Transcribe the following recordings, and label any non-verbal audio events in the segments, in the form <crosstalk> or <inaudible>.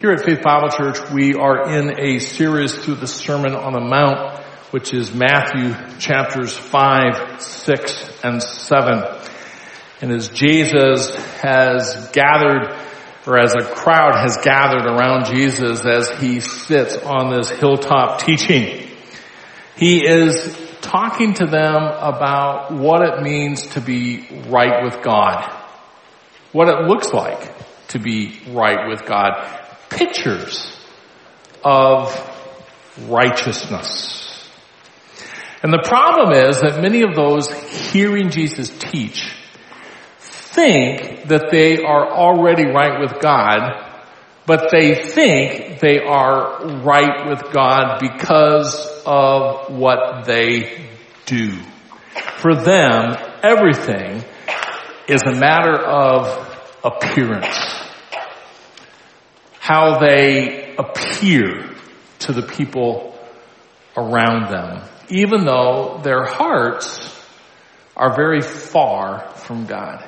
Here at Faith Bible Church, we are in a series through the Sermon on the Mount, which is Matthew chapters 5, 6, and 7. And as Jesus has gathered, or as a crowd has gathered around Jesus as he sits on this hilltop teaching, he is talking to them about what it means to be right with God. What it looks like to be right with God pictures of righteousness. And the problem is that many of those hearing Jesus teach think that they are already right with God, but they think they are right with God because of what they do. For them, everything is a matter of appearance how they appear to the people around them, even though their hearts are very far from God.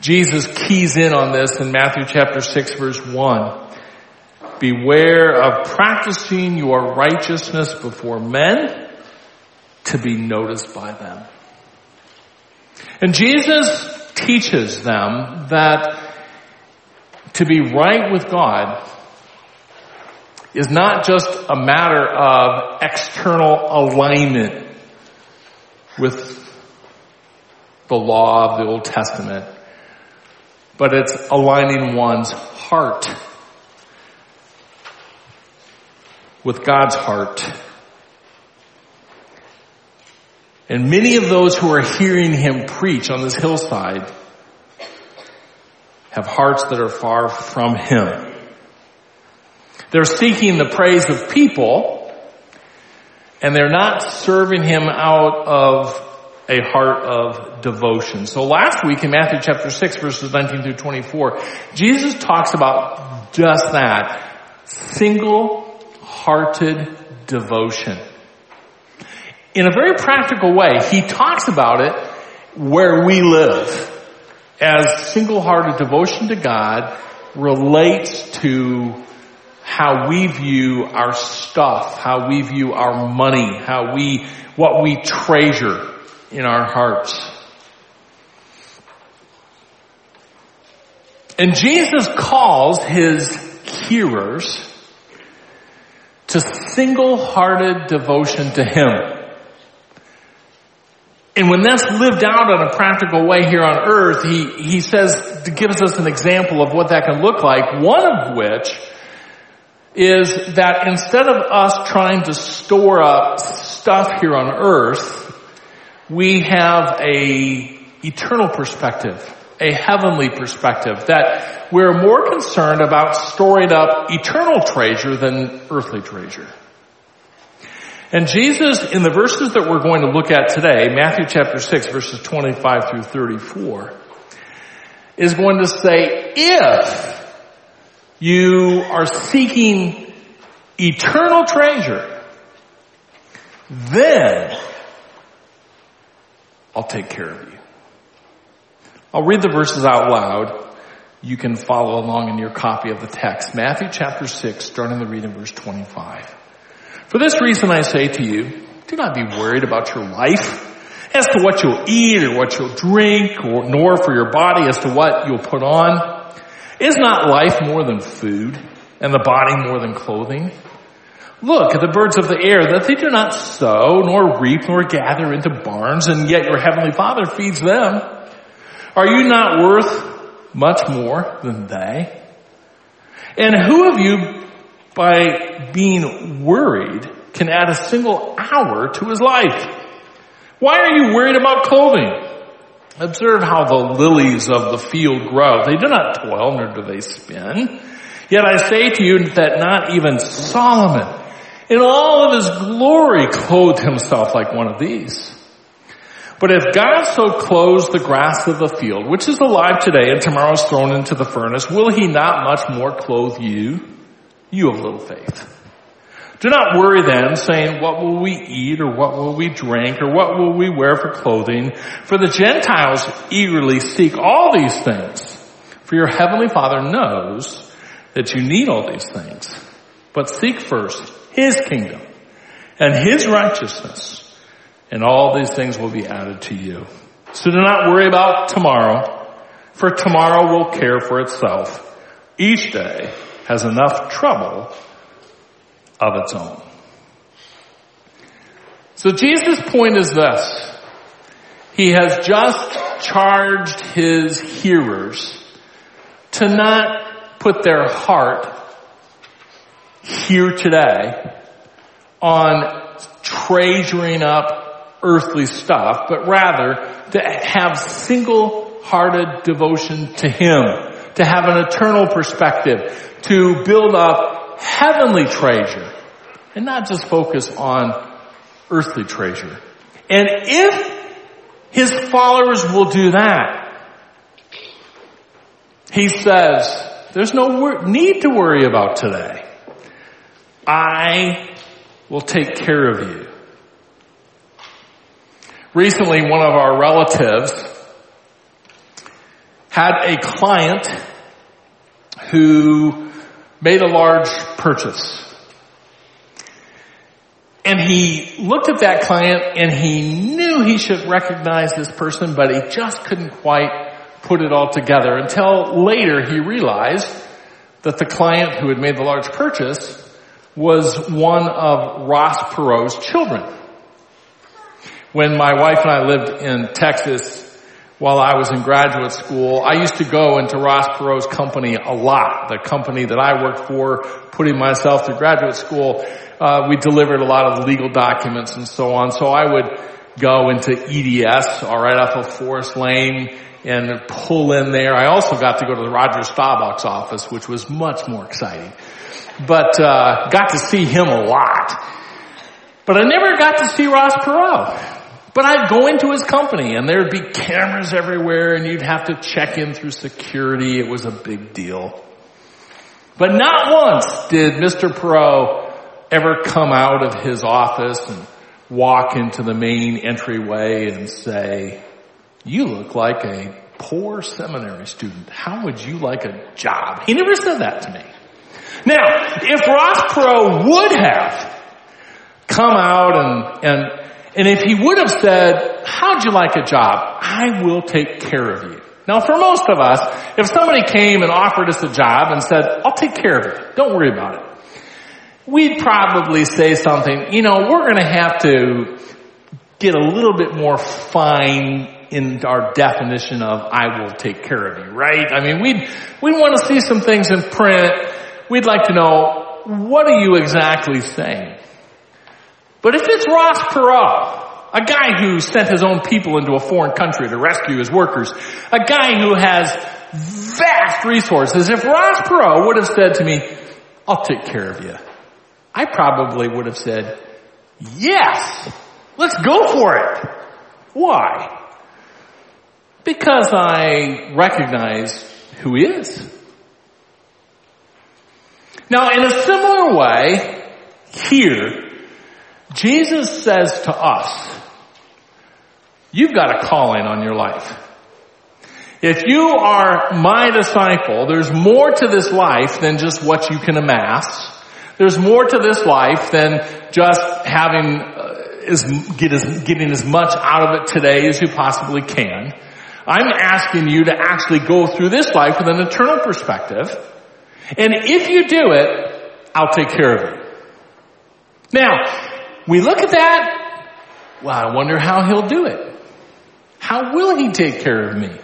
Jesus keys in on this in Matthew chapter 6 verse 1. Beware of practicing your righteousness before men to be noticed by them. And Jesus teaches them that to be right with God is not just a matter of external alignment with the law of the Old Testament, but it's aligning one's heart with God's heart. And many of those who are hearing him preach on this hillside have hearts that are far from Him. They're seeking the praise of people and they're not serving Him out of a heart of devotion. So last week in Matthew chapter 6 verses 19 through 24, Jesus talks about just that. Single-hearted devotion. In a very practical way, He talks about it where we live as single-hearted devotion to God relates to how we view our stuff, how we view our money, how we, what we treasure in our hearts. And Jesus calls his hearers to single-hearted devotion to Him. And when that's lived out in a practical way here on earth, he, he says, gives us an example of what that can look like, one of which is that instead of us trying to store up stuff here on earth, we have a eternal perspective, a heavenly perspective, that we're more concerned about storing up eternal treasure than earthly treasure. And Jesus, in the verses that we're going to look at today, Matthew chapter 6 verses 25 through 34, is going to say, if you are seeking eternal treasure, then I'll take care of you. I'll read the verses out loud. You can follow along in your copy of the text. Matthew chapter 6, starting the reading verse 25. For this reason I say to you, do not be worried about your life as to what you'll eat or what you'll drink or nor for your body as to what you'll put on. Is not life more than food and the body more than clothing? Look at the birds of the air that they do not sow nor reap nor gather into barns and yet your heavenly father feeds them. Are you not worth much more than they? And who of you by being worried can add a single hour to his life. Why are you worried about clothing? Observe how the lilies of the field grow. They do not toil, nor do they spin. Yet I say to you that not even Solomon, in all of his glory, clothed himself like one of these. But if God so clothes the grass of the field, which is alive today and tomorrow is thrown into the furnace, will he not much more clothe you? You have little faith. Do not worry then, saying, what will we eat, or what will we drink, or what will we wear for clothing? For the Gentiles eagerly seek all these things. For your heavenly Father knows that you need all these things. But seek first His kingdom and His righteousness and all these things will be added to you. So do not worry about tomorrow, for tomorrow will care for itself. Each day has enough trouble of its own. So Jesus' point is this. He has just charged his hearers to not put their heart here today on treasuring up earthly stuff, but rather to have single-hearted devotion to Him, to have an eternal perspective, to build up heavenly treasure, and not just focus on earthly treasure. And if his followers will do that. He says, there's no wor- need to worry about today. I will take care of you. Recently, one of our relatives had a client who made a large purchase. And he looked at that client and he knew he should recognize this person, but he just couldn't quite put it all together until later he realized that the client who had made the large purchase was one of Ross Perot's children. When my wife and I lived in Texas while I was in graduate school, I used to go into Ross Perot's company a lot, the company that I worked for, putting myself through graduate school uh, we delivered a lot of legal documents and so on. So I would go into EDS, all right, off of Forest Lane and pull in there. I also got to go to the Roger Staubach's office, which was much more exciting. But, uh, got to see him a lot. But I never got to see Ross Perot. But I'd go into his company and there'd be cameras everywhere and you'd have to check in through security. It was a big deal. But not once did Mr. Perot ever come out of his office and walk into the main entryway and say, you look like a poor seminary student. How would you like a job? He never said that to me. Now, if Ross Perot would have come out and, and, and if he would have said, how'd you like a job? I will take care of you. Now for most of us, if somebody came and offered us a job and said, I'll take care of it. Don't worry about it we'd probably say something, you know, we're going to have to get a little bit more fine in our definition of I will take care of you, right? I mean, we'd, we'd want to see some things in print. We'd like to know, what are you exactly saying? But if it's Ross Perot, a guy who sent his own people into a foreign country to rescue his workers, a guy who has vast resources, if Ross Perot would have said to me, I'll take care of you. I probably would have said, yes, let's go for it. Why? Because I recognize who he is. Now in a similar way, here, Jesus says to us, you've got a calling on your life. If you are my disciple, there's more to this life than just what you can amass. There's more to this life than just having uh, get as, getting as much out of it today as you possibly can. I'm asking you to actually go through this life with an eternal perspective. And if you do it, I'll take care of you. Now, we look at that. Well, I wonder how he'll do it. How will he take care of me?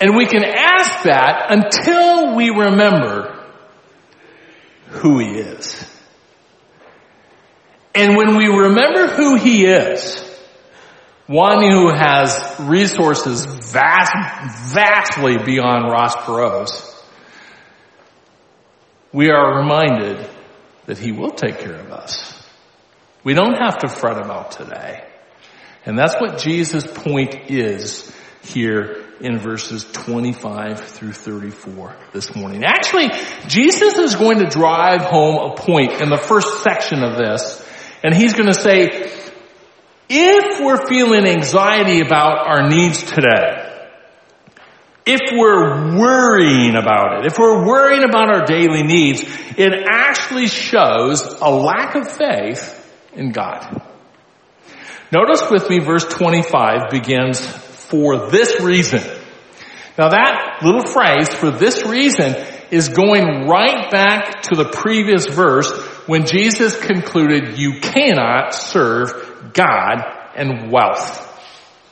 And we can ask that until we remember who he is. And when we remember who he is, one who has resources vast, vastly beyond Ross Perot's, we are reminded that he will take care of us. We don't have to fret about today. And that's what Jesus' point is here in verses 25 through 34 this morning. Actually, Jesus is going to drive home a point in the first section of this, and he's going to say, if we're feeling anxiety about our needs today, if we're worrying about it, if we're worrying about our daily needs, it actually shows a lack of faith in God. Notice with me verse 25 begins for this reason. Now that little phrase, for this reason, is going right back to the previous verse when Jesus concluded you cannot serve God and wealth.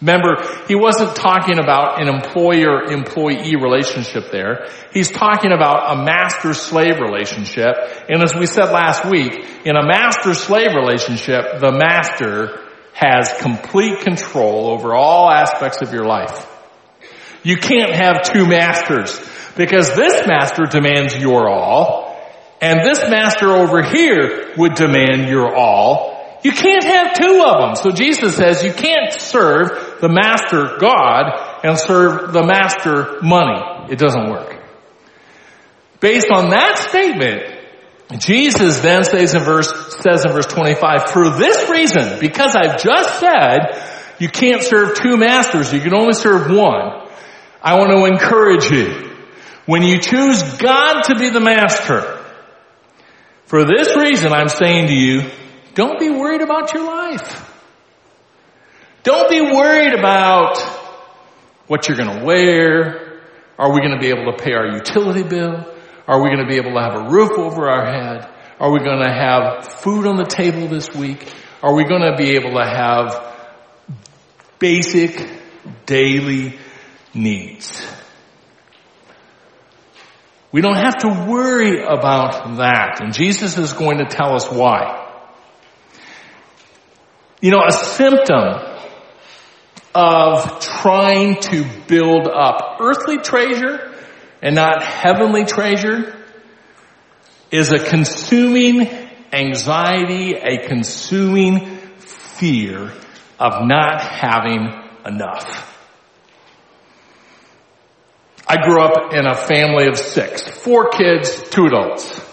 Remember, he wasn't talking about an employer-employee relationship there. He's talking about a master-slave relationship. And as we said last week, in a master-slave relationship, the master has complete control over all aspects of your life. You can't have two masters because this master demands your all and this master over here would demand your all you can't have two of them. So Jesus says you can't serve the master God and serve the master money. It doesn't work. Based on that statement, Jesus then says in verse, says in verse 25, for this reason, because I've just said you can't serve two masters, you can only serve one, I want to encourage you. When you choose God to be the master, for this reason I'm saying to you, don't be worried about your life. Don't be worried about what you're going to wear. Are we going to be able to pay our utility bill? Are we going to be able to have a roof over our head? Are we going to have food on the table this week? Are we going to be able to have basic daily needs? We don't have to worry about that. And Jesus is going to tell us why. You know, a symptom of trying to build up earthly treasure and not heavenly treasure is a consuming anxiety, a consuming fear of not having enough. I grew up in a family of six, four kids, two adults.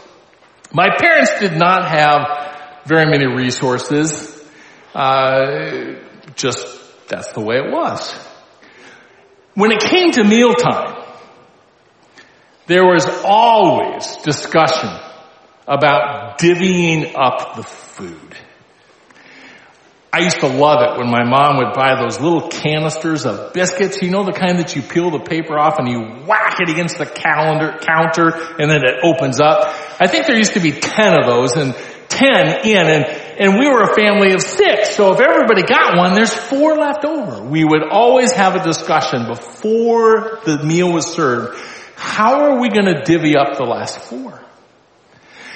My parents did not have very many resources. Uh, just that's the way it was. When it came to mealtime, there was always discussion about divvying up the food. I used to love it when my mom would buy those little canisters of biscuits. You know the kind that you peel the paper off and you whack it against the calendar counter and then it opens up. I think there used to be ten of those and ten in and and we were a family of six, so if everybody got one, there's four left over. We would always have a discussion before the meal was served. How are we going to divvy up the last four?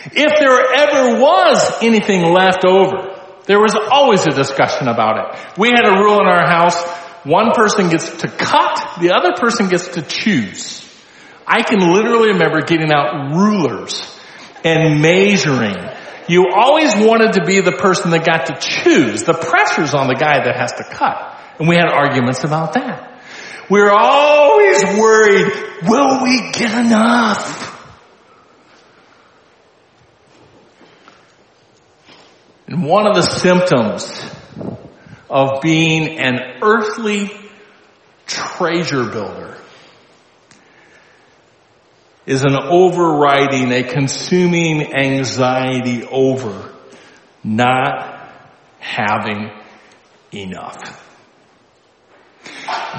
If there ever was anything left over, there was always a discussion about it. We had a rule in our house, one person gets to cut, the other person gets to choose. I can literally remember getting out rulers and measuring you always wanted to be the person that got to choose. The pressure's on the guy that has to cut. And we had arguments about that. We we're always worried, will we get enough? And one of the symptoms of being an earthly treasure builder is an overriding, a consuming anxiety over not having enough.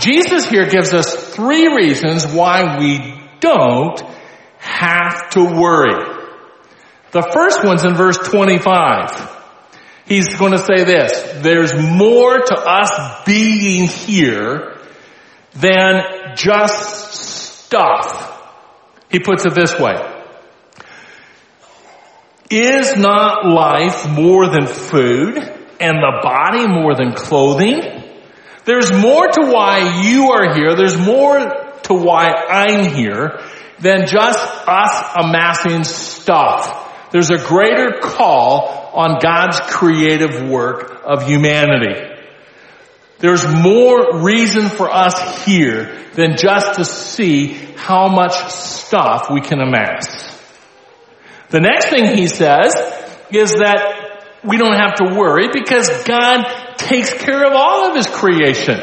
Jesus here gives us three reasons why we don't have to worry. The first one's in verse 25. He's going to say this, there's more to us being here than just stuff. He puts it this way. Is not life more than food and the body more than clothing? There's more to why you are here. There's more to why I'm here than just us amassing stuff. There's a greater call on God's creative work of humanity. There's more reason for us here than just to see how much stuff we can amass. The next thing he says is that we don't have to worry because God takes care of all of his creation.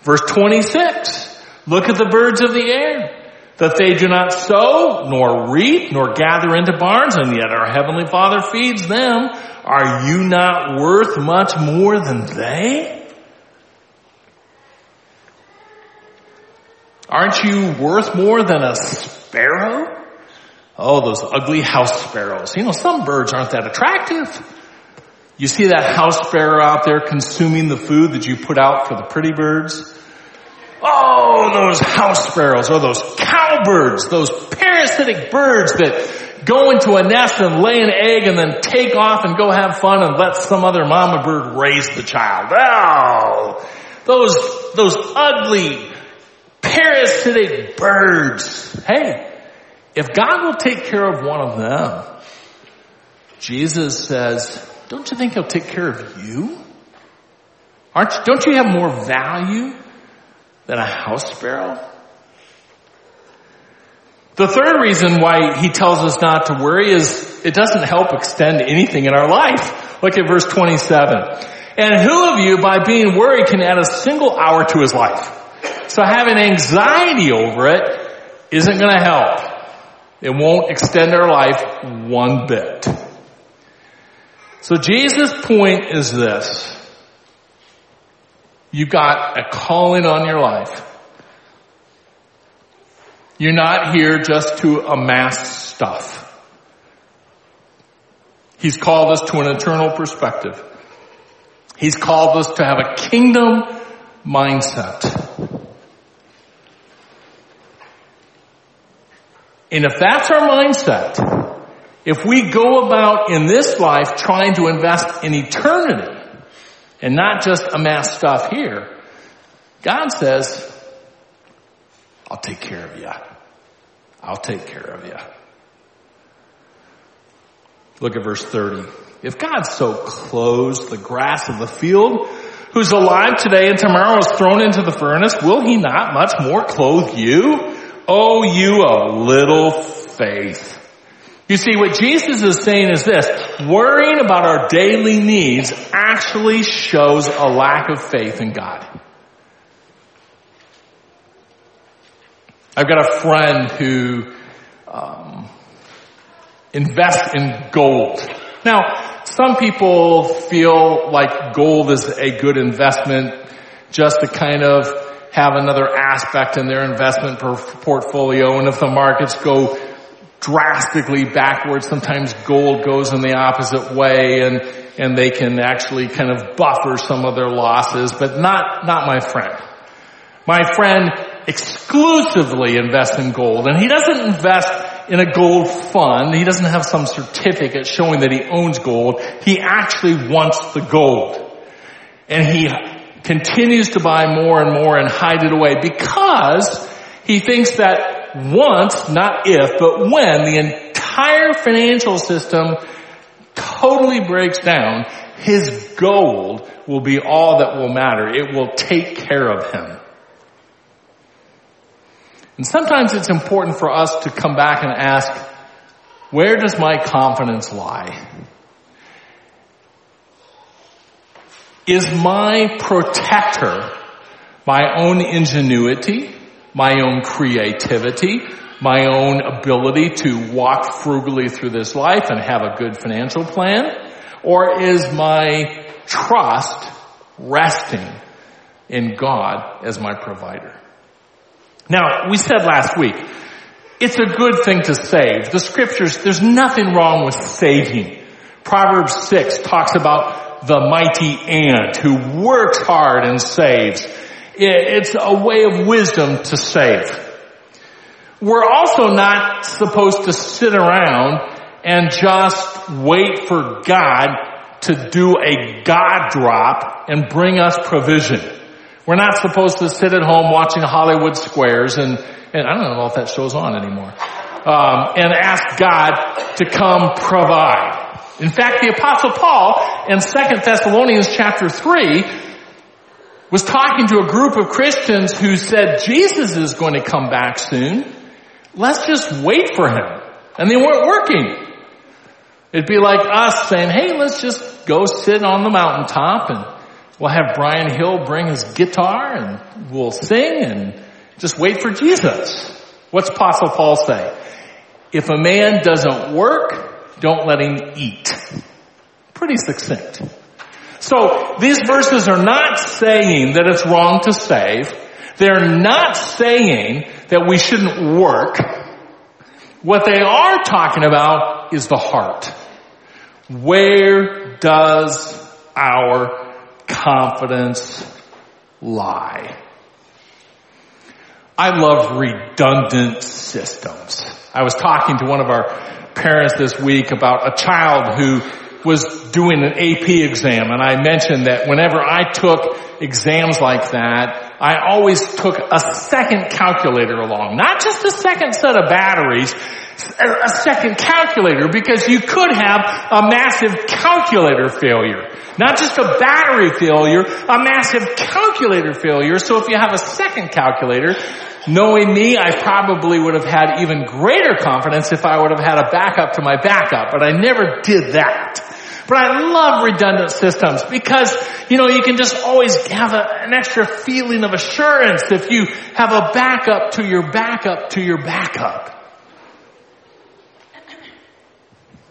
Verse 26. Look at the birds of the air that they do not sow, nor reap, nor gather into barns, and yet our heavenly Father feeds them. Are you not worth much more than they? Aren't you worth more than a sparrow? Oh, those ugly house sparrows. You know, some birds aren't that attractive. You see that house sparrow out there consuming the food that you put out for the pretty birds? Oh, those house sparrows or those cowbirds, those parasitic birds that go into a nest and lay an egg and then take off and go have fun and let some other mama bird raise the child. Oh, those, those ugly parasitic birds. Hey, if God will take care of one of them, Jesus says, don't you think he'll take care of you? Aren't, don't you have more value than a house sparrow? The third reason why he tells us not to worry is it doesn't help extend anything in our life. Look at verse 27. And who of you by being worried can add a single hour to his life? So having anxiety over it isn't going to help. It won't extend our life one bit. So Jesus' point is this. You've got a calling on your life. You're not here just to amass stuff. He's called us to an eternal perspective. He's called us to have a kingdom mindset. And if that's our mindset, if we go about in this life trying to invest in eternity and not just amass stuff here, God says, I'll take care of you. I'll take care of you. Look at verse 30. If God so clothes the grass of the field, who's alive today and tomorrow is thrown into the furnace, will he not much more clothe you? Oh, you of little faith. You see, what Jesus is saying is this, worrying about our daily needs actually shows a lack of faith in God. I've got a friend who um, invests in gold. Now, some people feel like gold is a good investment just to kind of have another aspect in their investment portfolio. And if the markets go drastically backwards, sometimes gold goes in the opposite way and, and they can actually kind of buffer some of their losses, but not, not my friend. My friend exclusively invests in gold and he doesn't invest in a gold fund. He doesn't have some certificate showing that he owns gold. He actually wants the gold. And he continues to buy more and more and hide it away because he thinks that once, not if, but when the entire financial system totally breaks down, his gold will be all that will matter. It will take care of him. And sometimes it's important for us to come back and ask, where does my confidence lie? Is my protector my own ingenuity, my own creativity, my own ability to walk frugally through this life and have a good financial plan? Or is my trust resting in God as my provider? Now, we said last week, it's a good thing to save. The scriptures, there's nothing wrong with saving. Proverbs 6 talks about the mighty ant who works hard and saves. It's a way of wisdom to save. We're also not supposed to sit around and just wait for God to do a God drop and bring us provision. We're not supposed to sit at home watching Hollywood Squares and, and I don't know if that show's on anymore. Um, and ask God to come provide. In fact, the apostle Paul in 2 Thessalonians chapter 3 was talking to a group of Christians who said Jesus is going to come back soon. Let's just wait for him. And they weren't working. It'd be like us saying, hey, let's just go sit on the mountaintop and We'll have Brian Hill bring his guitar and we'll sing and, Just wait for Jesus. What's Apostle Paul say? If a man doesn't work, don't let him eat. Pretty succinct. So these verses are not saying that it's wrong to save. They're not saying that we shouldn't work. What they are talking about is the heart. Where does our confidence lie? I love redundant systems. I was talking to one of our parents this week about a child who was doing an AP exam. And I mentioned that whenever I took exams like that, I always took a second calculator along. Not just a second set of batteries, a second calculator because you could have a massive calculator failure. Not just a battery failure, a massive calculator failure. So if you have a second calculator, knowing me, I probably would have had even greater confidence if I would have had a backup to my backup, but I never did that. But I love redundant systems because, you know, you can just always have a, an extra feeling of assurance if you have a backup to your backup to your backup.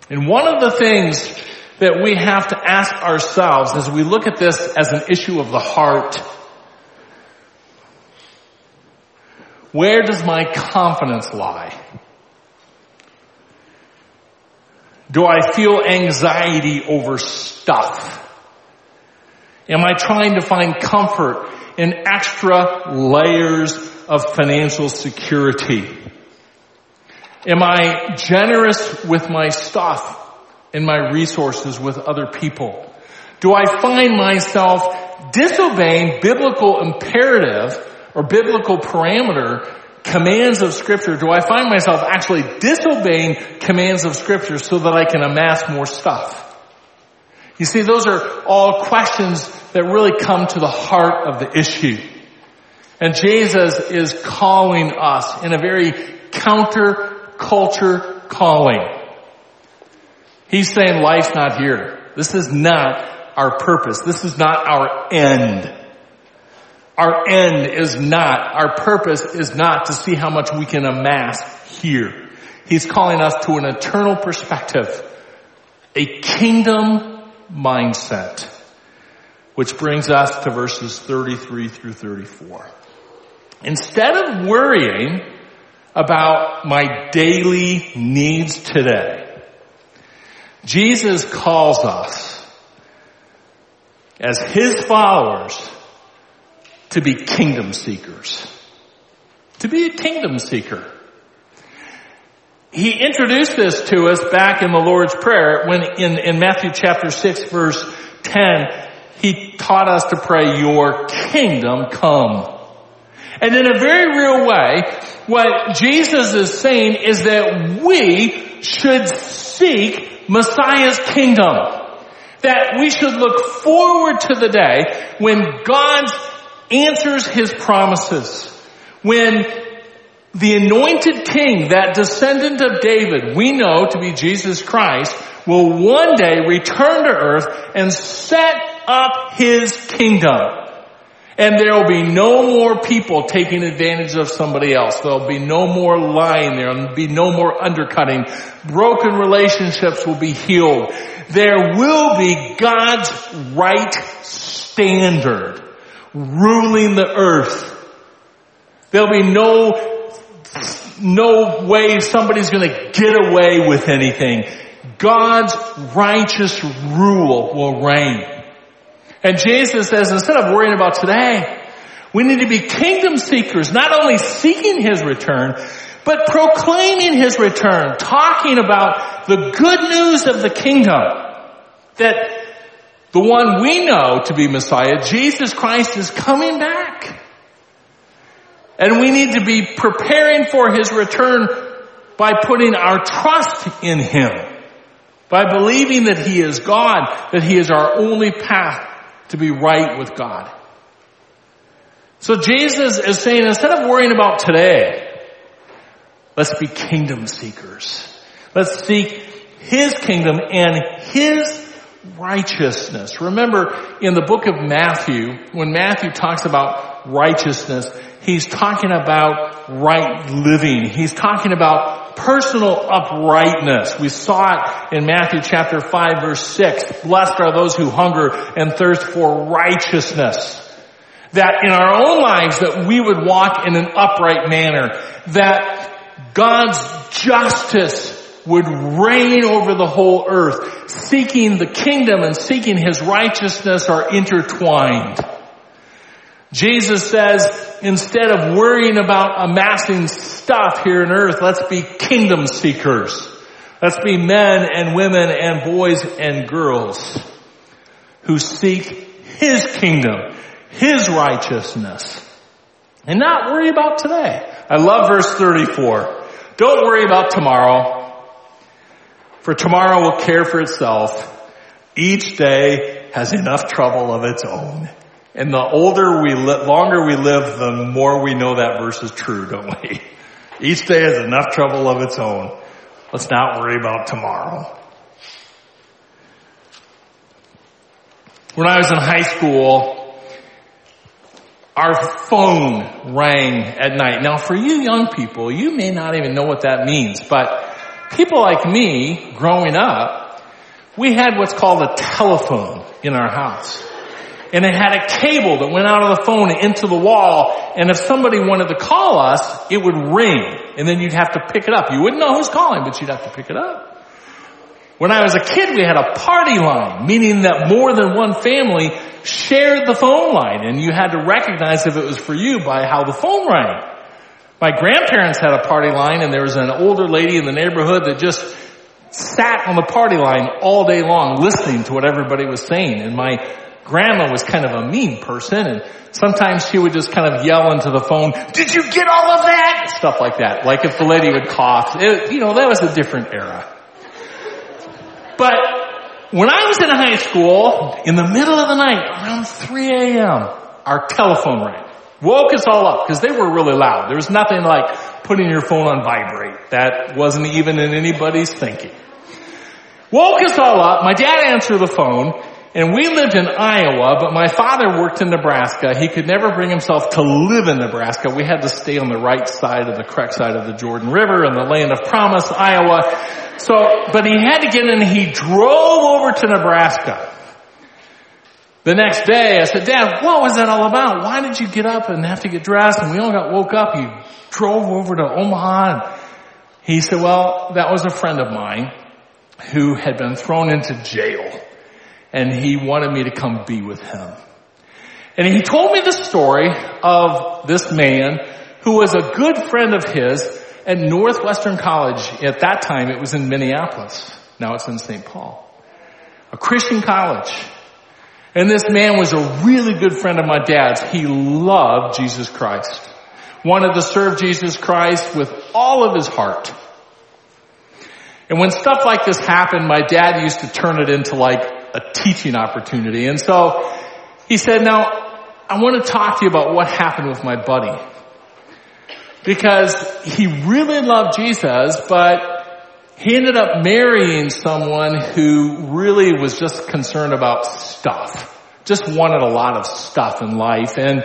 And one of the things that we have to ask ourselves as we look at this as an issue of the heart, where does my confidence lie? Do I feel anxiety over stuff? Am I trying to find comfort in extra layers of financial security? Am I generous with my stuff and my resources with other people? Do I find myself disobeying biblical imperative or biblical parameter commands of scripture, do I find myself actually disobeying commands of scripture so that I can amass more stuff? You see, those are all questions that really come to the heart of the issue. And Jesus is calling us in a very counter-culture calling. He's saying life's not here. This is not our purpose. This is not our end. Our end is not, our purpose is not to see how much we can amass here. He's calling us to an eternal perspective, a kingdom mindset, which brings us to verses 33 through 34. Instead of worrying about my daily needs today, Jesus calls us as His followers to be kingdom seekers. To be a kingdom seeker. He introduced this to us back in the Lord's Prayer when in, in Matthew chapter 6 verse 10, He taught us to pray, your kingdom come. And in a very real way, what Jesus is saying is that we should seek Messiah's kingdom. That we should look forward to the day when God's answers his promises. When the anointed king, that descendant of David, we know to be Jesus Christ, will one day return to earth and set up his kingdom. And there will be no more people taking advantage of somebody else. There'll be no more lying. There'll be no more undercutting. Broken relationships will be healed. There will be God's right standard ruling the earth. There'll be no, no way somebody's gonna get away with anything. God's righteous rule will reign. And Jesus says, instead of worrying about today, we need to be kingdom seekers, not only seeking His return, but proclaiming His return, talking about the good news of the kingdom. That the one we know to be Messiah, Jesus Christ is coming back. And we need to be preparing for His return by putting our trust in Him. By believing that He is God, that He is our only path to be right with God. So Jesus is saying instead of worrying about today, let's be kingdom seekers. Let's seek His kingdom and His righteousness. Remember in the book of Matthew, when Matthew talks about righteousness, he's talking about right living. He's talking about personal uprightness. We saw it in Matthew chapter 5 verse 6. Blessed are those who hunger and thirst for righteousness. That in our own lives that we would walk in an upright manner. That God's justice would reign over the whole earth. Seeking the kingdom and seeking his righteousness are intertwined. Jesus says, instead of worrying about amassing stuff here on earth, let's be kingdom seekers. Let's be men and women and boys and girls who seek His kingdom, His righteousness, and not worry about today. I love verse 34. Don't worry about tomorrow, for tomorrow will care for itself. Each day has enough trouble of its own. And the older we, li- longer we live, the more we know that verse is true, don't we? <laughs> Each day has enough trouble of its own. Let's not worry about tomorrow. When I was in high school, our phone rang at night. Now for you young people, you may not even know what that means, but people like me, growing up, we had what's called a telephone in our house and it had a cable that went out of the phone into the wall, and if somebody wanted to call us, it would ring, and then you'd have to pick it up. You wouldn't know who's calling, but you'd have to pick it up. When I was a kid, we had a party line, meaning that more than one family shared the phone line, and you had to recognize if it was for you by how the phone rang. My grandparents had a party line, and there was an older lady in the neighborhood that just sat on the party line all day long listening to what everybody was saying. And my grandma was kind of a mean person and sometimes she would just kind of yell into the phone, did you get all of that? Stuff like that. Like if the lady would cough, it, you know, that was a different era. But when I was in high school, in the middle of the night, around 3 a.m., our telephone rang. Woke us all up because they were really loud. There was nothing like putting your phone on vibrate. That wasn't even in anybody's thinking. Woke us all up. My dad answered the phone and we lived in Iowa, but my father worked in Nebraska. He could never bring himself to live in Nebraska. We had to stay on the right side of the correct side of the Jordan River in the land of promise, Iowa. So, but he had to get in he drove over to Nebraska. The next day I said, Dad, what was that all about? Why did you get up and have to get dressed and we all got woke up? You drove over to Omaha. And he said, well, that was a friend of mine who had been thrown into jail and he wanted me to come be with him. And he told me the story of this man who was a good friend of his at Northwestern College. At that time, it was in Minneapolis. Now it's in St. Paul. A Christian college. And this man was a really good friend of my dad's. He loved Jesus Christ. Wanted to serve Jesus Christ with all of his heart. And when stuff like this happened, my dad used to turn it into like a teaching opportunity. And so he said, now I want to talk to you about what happened with my buddy. Because he really loved Jesus, but he ended up marrying someone who really was just concerned about stuff. Just wanted a lot of stuff in life. And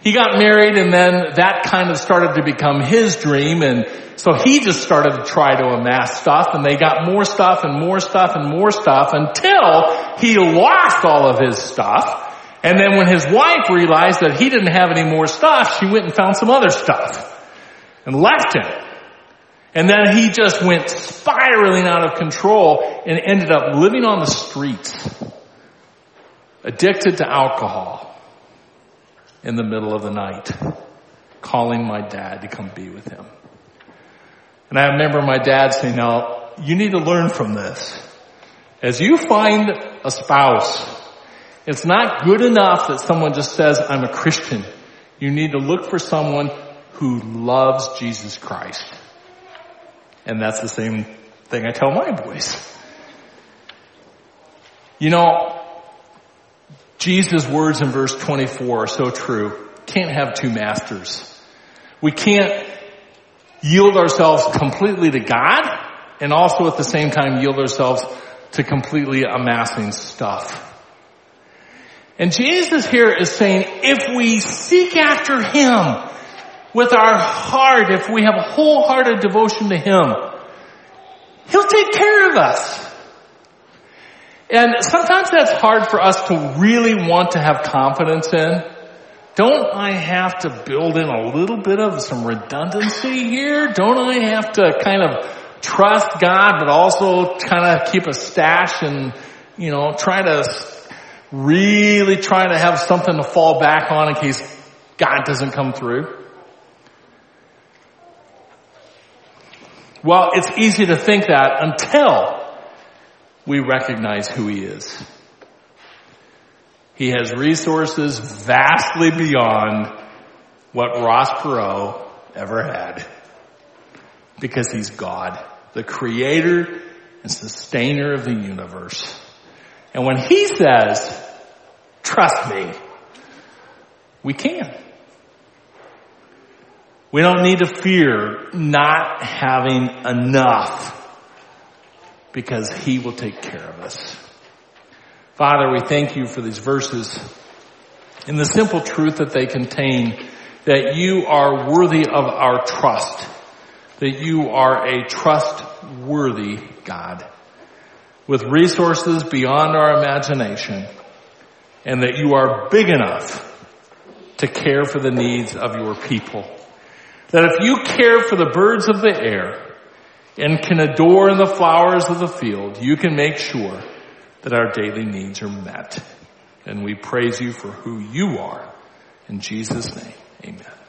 he got married and then that kind of started to become his dream and so he just started to try to amass stuff and they got more stuff and more stuff and more stuff until he lost all of his stuff. And then when his wife realized that he didn't have any more stuff, she went and found some other stuff and left him. And then he just went spiraling out of control and ended up living on the streets, addicted to alcohol in the middle of the night, calling my dad to come be with him. And I remember my dad saying, now, you need to learn from this. As you find a spouse, it's not good enough that someone just says, I'm a Christian. You need to look for someone who loves Jesus Christ. And that's the same thing I tell my boys. You know, Jesus' words in verse 24 are so true. Can't have two masters. We can't yield ourselves completely to God and also at the same time yield ourselves to completely amassing stuff. And Jesus here is saying, if we seek after Him with our heart, if we have a wholehearted devotion to Him, He'll take care of us. And sometimes that's hard for us to really want to have confidence in. Don't I have to build in a little bit of some redundancy here? Don't I have to kind of trust God, but also kind of keep a stash and, you know, try to really try to have something to fall back on in case God doesn't come through? Well, it's easy to think that until we recognize who He is. He has resources vastly beyond what Ross Perot ever had. Because He's God, the creator and sustainer of the universe. And when he says, trust me, we can. We don't need to fear not having enough because he will take care of us. Father, we thank you for these verses and the simple truth that they contain that you are worthy of our trust, that you are a trustworthy God with resources beyond our imagination and that you are big enough to care for the needs of your people. That if you care for the birds of the air and can adore the flowers of the field, you can make sure that our daily needs are met. And we praise you for who you are. In Jesus' name, amen.